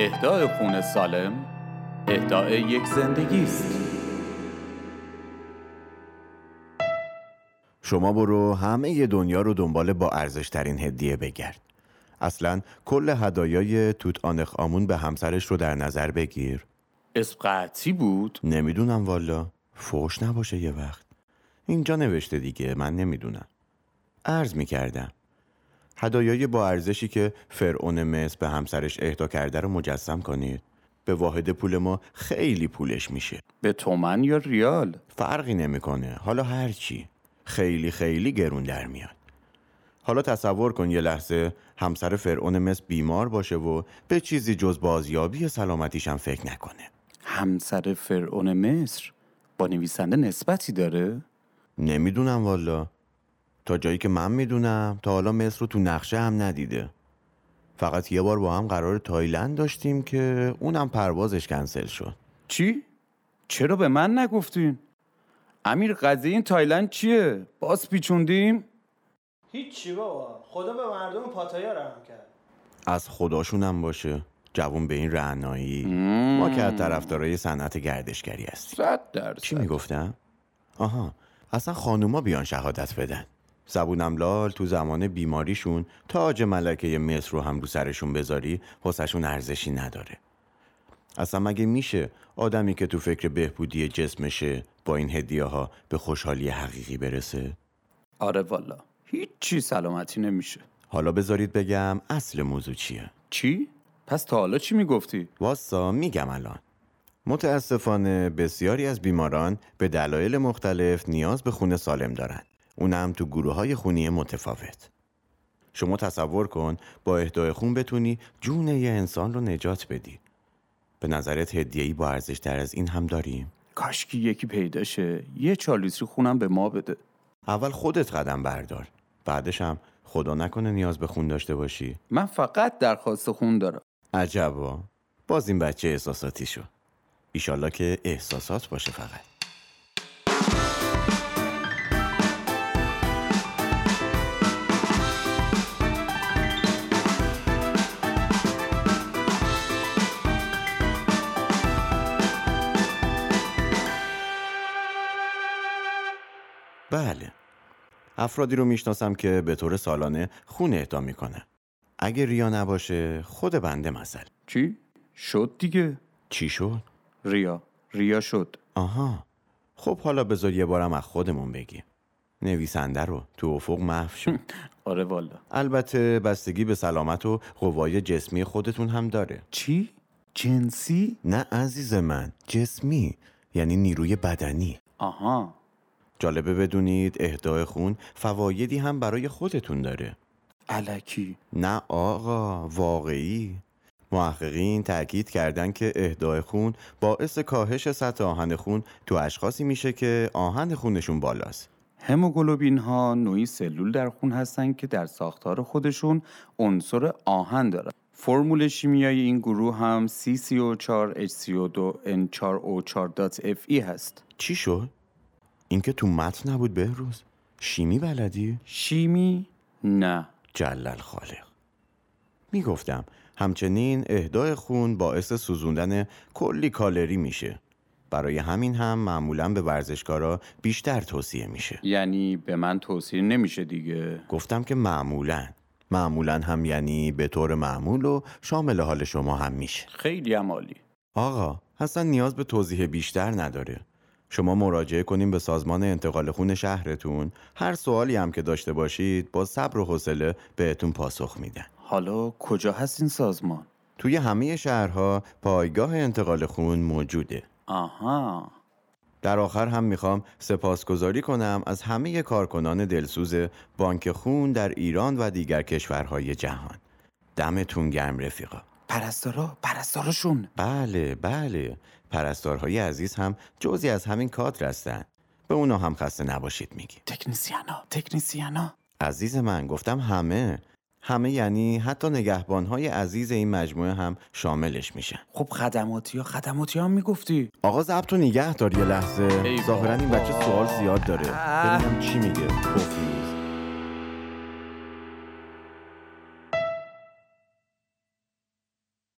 اهدای خون سالم اهدای یک زندگی است. شما برو همه دنیا رو دنبال با ارزش ترین هدیه بگرد. اصلا کل هدایای توت آنخ آمون به همسرش رو در نظر بگیر. اسم قطعی بود؟ نمی‌دونم والا. فوش نباشه یه وقت. اینجا نوشته دیگه من نمی‌دونم. عرض می‌کردم. هدایای با ارزشی که فرعون مصر به همسرش اهدا کرده رو مجسم کنید. به واحد پول ما خیلی پولش میشه. به تومن یا ریال؟ فرقی نمی‌کنه. حالا هر چی. خیلی خیلی گرون در میاد. حالا تصور کن یه لحظه همسر فرعون مصر بیمار باشه و به چیزی جز بازیابی سلامتیش هم فکر نکنه. همسر فرعون مصر با نویسنده نسبتی داره؟ نمی‌دونم والا. تا جایی که من می‌دونم. تا حالا مصر رو تو نقشه هم ندیده. فقط یه بار با هم قرار تایلند داشتیم که اونم پروازش کنسل شد. چی؟ چرا به من نگفتین؟ امیر قضیه این تایلند چیه؟ باز پیچوندیم؟ هیچی بابا. خدا به مردم پاتایا رحم کرد. از خداشونم باشه. جوون به این رعنایی. ما که از طرفدارای صنعت گردشگری هستیم. صد درصد. چی می‌گفتم؟ آها. اصلا خانوما بیان شهادت بدن. زبونم لال تو زمان بیماریشون تاج ملکه مصر رو هم رو سرشون بذاری حسشون ارزشی نداره اصلا مگه میشه آدمی که تو فکر بهبودی جسمشه با این هدیه ها به خوشحالی حقیقی برسه؟ آره والا هیچی سلامتی نمیشه حالا بذارید بگم اصل موضوع چیه چی؟ پس تا حالا چی می‌گفتی؟ واسا میگم الان متاسفانه بسیاری از بیماران به دلایل مختلف نیاز به خون سالم دارند اونم تو گروه های خونی متفاوت. شما تصور کن با اهدای خون بتونی جون یه انسان رو نجات بدی. به نظرت هدیه‌ای با ارزش تر از این هم داریم؟ کاشکی یکی پیدا شه یه چهار لیتری خونم به ما بده. اول خودت قدم بردار. بعدش هم خدا نکنه نیاز به خون داشته باشی. من فقط درخواست خون دارم. عجبا. باز این بچه احساساتی شو ایشالله که احساسات باشه فقط. بله. افرادی رو می‌شناسم که به طور سالانه خون اهدا می‌کنه. اگه ریا نباشه خود بنده مثل. چی؟ شد دیگه. چی شد؟ ریا. ریا شد. آها. خب حالا بذار یه بارم از خودمون بگیم. نویسنده رو تو افق محو شد. آره والا. البته بستگی به سلامت و قوای جسمی خودتون هم داره. چی؟ جنسی؟ نه عزیز من جسمی. یعنی نیروی بدنی. آها. جالبه بدونید اهدای خون فوایدی هم برای خودتون داره. علکی. نه آقا واقعی. محققین تاکید کردن که اهدای خون باعث کاهش سطح آهن خون تو اشخاصی میشه که آهن خونشون بالاست. هموگلوبین ها نوعی سلول در خون هستند که در ساختار خودشون عنصر آهن دارن. فرمول شیمیایی این گروه هم CCO4HCO2N4O4.Fe هست. چی شد؟ این که تو متن نبود بهروز. شیمی بلدی؟ شیمی؟ نه. جلل خالق. می‌گفتم همچنین اهدای خون باعث سوزوندن کلی کالری میشه. برای همین هم معمولا به ورزشکارا بیشتر توصیه میشه. یعنی به من توصیه نمیشه دیگه. گفتم که معمولا. معمولا هم یعنی به طور معمول و شامل حال شما هم میشه. خیلی هم عالی. آقا اصلا نیاز به توضیح بیشتر نداره. شما مراجعه کنیم به سازمان انتقال خون شهرتون. هر سوالی هم که داشته باشید با صبر و حوصله بهتون پاسخ میدن. حالا کجا هست این سازمان؟ توی همه شهرها پایگاه انتقال خون موجوده. آها. در آخر هم می‌خوام سپاسگزاری کنم از همه کارکنان دلسوز بانک خون در ایران و دیگر کشورهای جهان. دمتون گرم رفیقا. پرستارا پرستاراشون بله بله. پرستارهای عزیز هم جزی از همین کادر هستن. به اونا هم خسته نباشید میگی تکنیسیانا تکنیسیانا عزیز من گفتم همه. همه یعنی حتی نگهبانهای عزیز این مجموعه هم شاملش میشن. خب خدماتی ها خدماتی هم می‌گفتی. آقا ضبط و نگه دار یه لحظه. ظاهرا این بچه. سوال زیاد داره. ببینم چی میگه. گفت